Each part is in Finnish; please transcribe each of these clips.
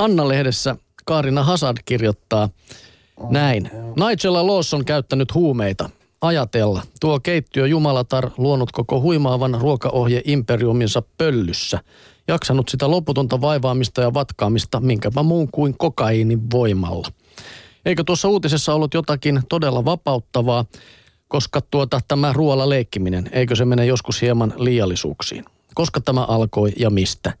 Anna-lehdessä Kaarina Hazard kirjoittaa näin. Nigella Loss on käyttänyt huumeita. Ajatella. Tuo keittiö Jumalatar luonut koko huimaavan ruokaohje imperiuminsa pöllyssä. Jaksanut sitä loputonta vaivaamista ja vatkaamista minkäpä muun kuin kokaiinin voimalla. Eikö tuossa uutisessa ollut jotakin todella vapauttavaa, koska tuota, tämä ruoalla leikkiminen, eikö se mene joskus hieman liiallisuuksiin? Koska tämä alkoi ja mistä?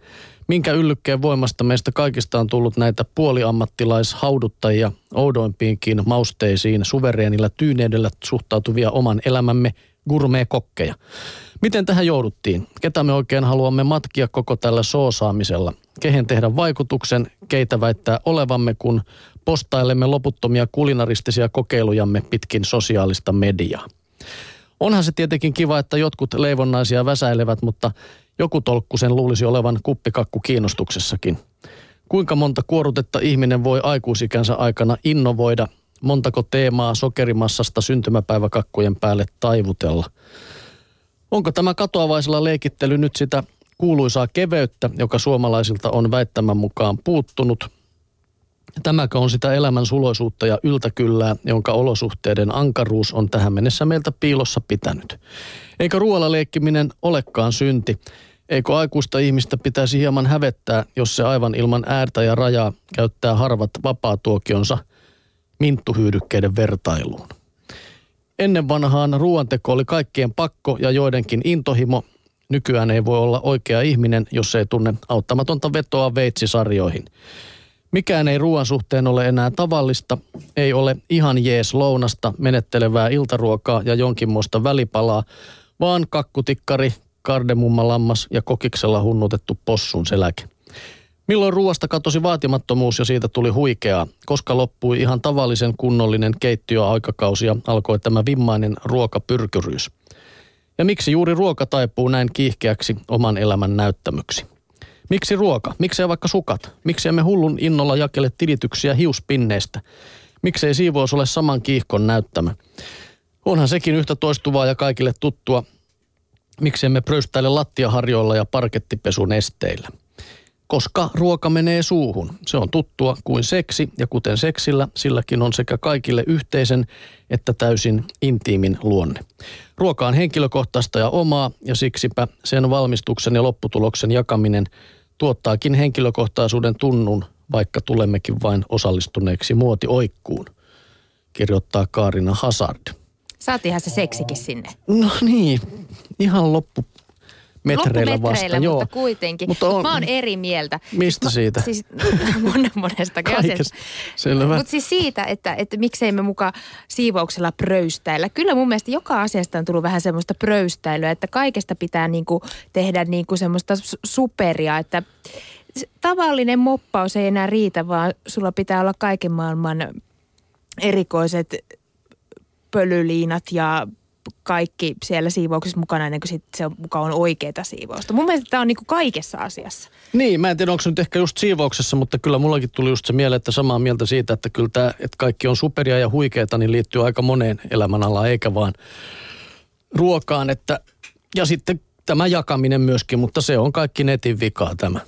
Minkä yllykkeen voimasta meistä kaikista on tullut näitä puoliammattilaishauduttajia oudoimpiinkin mausteisiin suvereenilla tyyneydellä suhtautuvia oman elämämme gourmet-kokkeja? Miten tähän jouduttiin? Ketä me oikein haluamme matkia koko tällä soosaamisella? Kehen tehdä vaikutuksen, keitä väittää olevamme, kun postailemme loputtomia kulinaristisia kokeilujamme pitkin sosiaalista mediaa? Onhan se tietenkin kiva, että jotkut leivonnaisia väsäilevät, mutta joku tolkku sen luulisi olevan kuppikakku kiinnostuksessakin. Kuinka monta kuorutetta ihminen voi aikuisikänsä aikana innovoida, montako teemaa sokerimassasta syntymäpäiväkakkujen päälle taivutella? Onko tämä katoavaisella leikittely nyt sitä kuuluisaa keveyttä, joka suomalaisilta on väittämän mukaan puuttunut? Tämäkö on sitä elämän suloisuutta ja yltäkyllää, jonka olosuhteiden ankaruus on tähän mennessä meiltä piilossa pitänyt? Eikö ruoalla leikkiminen olekaan synti? Eikö aikuista ihmistä pitäisi hieman hävettää, jos se aivan ilman äärtä ja rajaa käyttää harvat vapaatuokionsa minttuhyydykkeiden vertailuun? Ennen vanhaan ruoanteko oli kaikkien pakko ja joidenkin intohimo. Nykyään ei voi olla oikea ihminen, jos ei tunne auttamatonta vetoa veitsisarjoihin. Mikään ei ruoan suhteen ole enää tavallista, ei ole ihan jees lounasta, menettelevää iltaruokaa ja jonkinmoista välipalaa, vaan kakkutikkari, kardemummalammas ja kokiksella hunnutettu possun seläke. Milloin ruoasta katosi vaatimattomuus ja siitä tuli huikeaa, koska loppui ihan tavallisen kunnollinen keittiöaikakausi ja alkoi tämä vimmainen ruokapyrkyryys. Ja miksi juuri ruoka taipuu näin kiihkeäksi oman elämän näyttämyksi? Miksi ruoka? Miksei vaikka sukat? Miksi emme hullun innolla jakele tilityksiä hiuspinneistä? Miksei siivous ole saman kiihkon näyttämä? Onhan sekin yhtä toistuvaa ja kaikille tuttua. Miksi emme pröystäile lattiaharjoilla ja parkettipesun esteillä? Koska ruoka menee suuhun. Se on tuttua kuin seksi ja kuten seksillä, silläkin on sekä kaikille yhteisen että täysin intiimin luonne. Ruoka on henkilökohtaista ja omaa ja siksipä sen valmistuksen ja lopputuloksen jakaminen tuottaakin henkilökohtaisuuden tunnun, vaikka tulemmekin vain osallistuneeksi muotioikkuun, kirjoittaa Kaarina Hazard. Saatiinhan se seksikin sinne. No niin, ihan loppu metreillä vasta. mutta joo. kuitenkin. Mutta on, mä oon eri mieltä. Mistä siitä? Siis mon, monesta asiasta. Selvä. Mutta siis siitä, että, että miksei me muka siivouksella pröystäillä. Kyllä mun mielestä joka asiasta on tullut vähän semmoista pröystäilyä, että kaikesta pitää niinku tehdä niinku semmoista superia, että tavallinen moppaus ei enää riitä, vaan sulla pitää olla kaiken maailman erikoiset pölyliinat ja kaikki siellä siivouksessa mukana ennen kuin sit se on, mukaan on oikeaa siivousta. Mun mielestä tämä on niin kuin kaikessa asiassa. Niin, mä en tiedä onko nyt ehkä just siivouksessa, mutta kyllä mullakin tuli just se mieleen, että samaa mieltä siitä, että kyllä tämä, että kaikki on superia ja huikeita, niin liittyy aika moneen elämänalaan, eikä vaan ruokaan. Että, ja sitten tämä jakaminen myöskin, mutta se on kaikki netin vikaa tämä.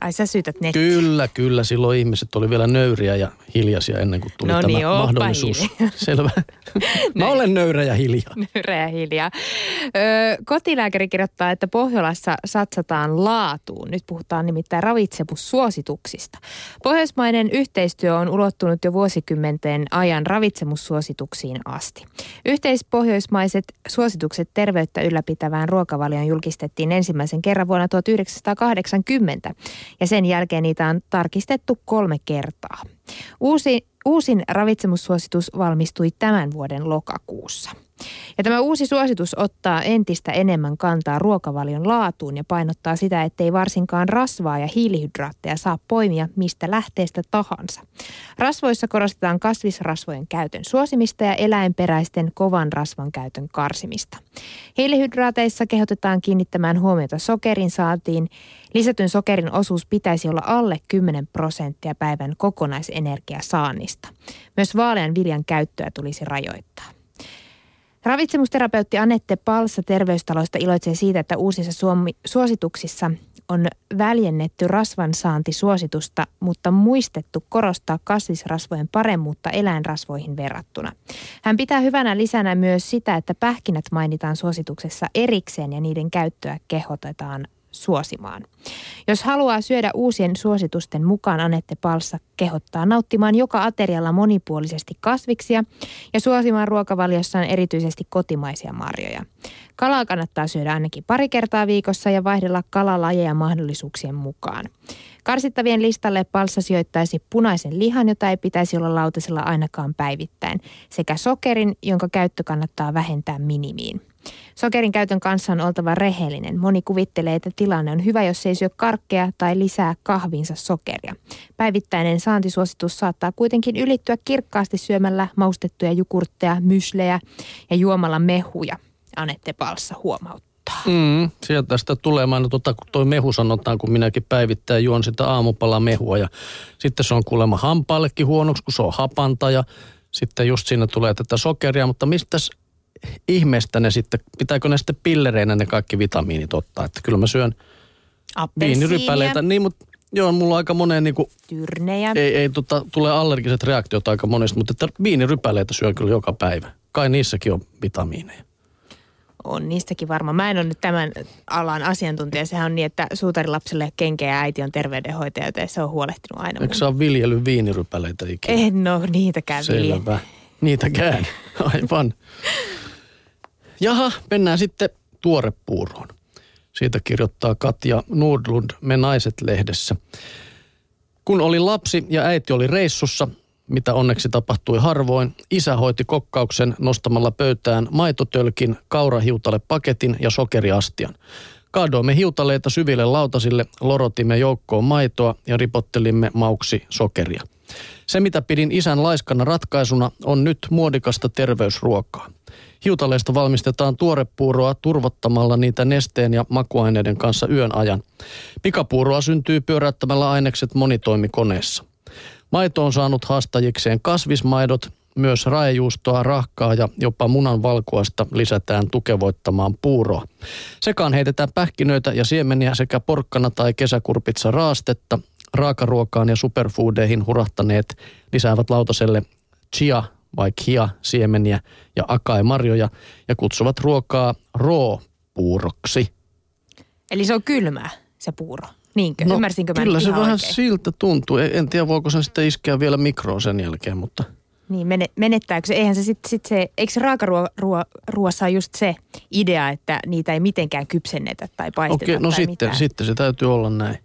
Ai sä syytät nettiä. Kyllä, kyllä. Silloin ihmiset oli vielä nöyriä ja hiljaisia ennen kuin tuli no tämä niin, mahdollisuus. Hiljaa. Selvä. Mä olen nöyrä ja hiljaa. Nöyrä ja hiljaa. Ö, kotilääkäri kirjoittaa, että Pohjolassa satsataan laatuun. Nyt puhutaan nimittäin ravitsemussuosituksista. Pohjoismainen yhteistyö on ulottunut jo vuosikymmenten ajan ravitsemussuosituksiin asti. Yhteispohjoismaiset suositukset terveyttä ylläpitävään ruokavalioon julkistettiin ensimmäisen kerran vuonna 1980 ja sen jälkeen niitä on tarkistettu kolme kertaa. Uusi, uusin ravitsemussuositus valmistui tämän vuoden lokakuussa. Ja tämä uusi suositus ottaa entistä enemmän kantaa ruokavalion laatuun ja painottaa sitä, ettei varsinkaan rasvaa ja hiilihydraatteja saa poimia mistä lähteestä tahansa. Rasvoissa korostetaan kasvisrasvojen käytön suosimista ja eläinperäisten kovan rasvan käytön karsimista. Hiilihydraateissa kehotetaan kiinnittämään huomiota sokerin saatiin. Lisätyn sokerin osuus pitäisi olla alle 10 prosenttia päivän kokonaisenergiasaannista. Myös vaalean viljan käyttöä tulisi rajoittaa. Ravitsemusterapeutti Anette Palsa terveystaloista iloitsee siitä, että uusissa suomi- suosituksissa on väljennetty rasvansaantisuositusta, mutta muistettu korostaa kasvisrasvojen paremmuutta eläinrasvoihin verrattuna. Hän pitää hyvänä lisänä myös sitä, että pähkinät mainitaan suosituksessa erikseen ja niiden käyttöä kehotetaan suosimaan. Jos haluaa syödä uusien suositusten mukaan, Anette Palssa kehottaa nauttimaan joka aterialla monipuolisesti kasviksia ja suosimaan ruokavaliossaan erityisesti kotimaisia marjoja. Kalaa kannattaa syödä ainakin pari kertaa viikossa ja vaihdella kalalajeja mahdollisuuksien mukaan. Karsittavien listalle Palssa sijoittaisi punaisen lihan, jota ei pitäisi olla lautasella ainakaan päivittäin, sekä sokerin, jonka käyttö kannattaa vähentää minimiin. Sokerin käytön kanssa on oltava rehellinen. Moni kuvittelee, että tilanne on hyvä, jos ei syö karkkeja tai lisää kahvinsa sokeria. Päivittäinen saantisuositus saattaa kuitenkin ylittyä kirkkaasti syömällä maustettuja jukurtteja, myslejä ja juomalla mehuja, Anette Palssa huomauttaa. Mm, sieltä sitä tulee. Mä tota, kun toi mehu sanotaan, kun minäkin päivittäin juon sitä aamupala mehua ja sitten se on kuulemma hampaallekin huonoksi, kun se on hapanta ja sitten just siinä tulee tätä sokeria, mutta mistä ihmeestä ne sitten, pitääkö ne sitten pillereinä ne kaikki vitamiinit ottaa? Että kyllä mä syön viinirypäleitä. Niin, mutta joo, mulla on aika monen niin kuin, Tyrnejä. Ei, ei tota, tulee allergiset reaktiot aika monesta, mutta että viinirypäleitä syön kyllä joka päivä. Kai niissäkin on vitamiineja on niistäkin varma. Mä en ole nyt tämän alan asiantuntija. Sehän on niin, että suutarilapselle kenkeä ja äiti on terveydenhoitaja, joten se on huolehtinut aina. Eikö sä ole viljellyt viinirypäleitä ikinä? En ole niitäkään Selvä. Niitäkään, aivan. Jaha, mennään sitten tuorepuuroon. Siitä kirjoittaa Katja Nordlund Me naiset-lehdessä. Kun oli lapsi ja äiti oli reissussa, mitä onneksi tapahtui harvoin, isä hoiti kokkauksen nostamalla pöytään maitotölkin, kaurahiutale paketin ja sokeriastian. Kaadoimme hiutaleita syville lautasille, lorotimme joukkoon maitoa ja ripottelimme mauksi sokeria. Se, mitä pidin isän laiskana ratkaisuna, on nyt muodikasta terveysruokaa. Hiutaleista valmistetaan tuorepuuroa turvottamalla niitä nesteen ja makuaineiden kanssa yön ajan. Pikapuuroa syntyy pyöräyttämällä ainekset monitoimikoneessa. Maito on saanut haastajikseen kasvismaidot, myös raejuustoa, rahkaa ja jopa munan valkuasta lisätään tukevoittamaan puuroa. Sekaan heitetään pähkinöitä ja siemeniä sekä porkkana tai kesäkurpitsa raastetta. Raakaruokaan ja superfoodeihin hurahtaneet lisäävät lautaselle chia vai kia siemeniä ja akai marjoja ja kutsuvat ruokaa roo-puuroksi. Eli se on kylmää se puuro. Niinkö? No, Ymmärsinkö mä Kyllä se ihan vähän oikein? siltä tuntuu. En tiedä, voiko sen sitten iskeä vielä mikroon sen jälkeen, mutta... Niin, mene, menettääkö se? Eihän se sitten sit se, eikö se raakaruoassa ole just se idea, että niitä ei mitenkään kypsennetä tai paisteta Okei, no tai sitten, mitään? sitten se täytyy olla näin.